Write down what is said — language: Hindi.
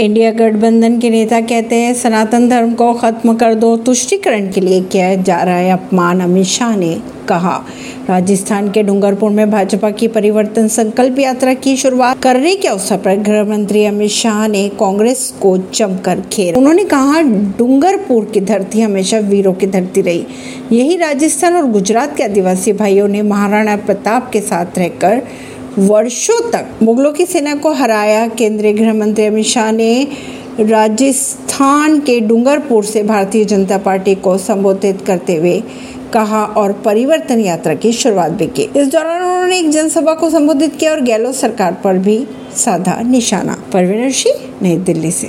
इंडिया गठबंधन के नेता कहते हैं, सनातन धर्म को खत्म कर दो, तुष्टिकरण के लिए किया जा रहा है अपमान, अमित शाह ने कहा। राजस्थान के डूंगरपुर में भाजपा की परिवर्तन संकल्प यात्रा की शुरुआत करने के अवसर पर गृह मंत्री अमित शाह ने कांग्रेस को जमकर घेरा। उन्होंने कहा, डूंगरपुर की धरती हमेशा वीरों की धरती रही। यही राजस्थान और गुजरात के आदिवासी भाइयों ने महाराणा प्रताप के साथ रहकर वर्षों तक मुगलों की सेना को हराया। केंद्रीय गृह मंत्री अमित शाह ने राजस्थान के डूंगरपुर से भारतीय जनता पार्टी को संबोधित करते हुए कहा और परिवर्तन यात्रा की शुरुआत भी की। इस दौरान उन्होंने एक जनसभा को संबोधित किया और गहलोत सरकार पर भी साधा निशाना। परवीन सिंह नई दिल्ली से।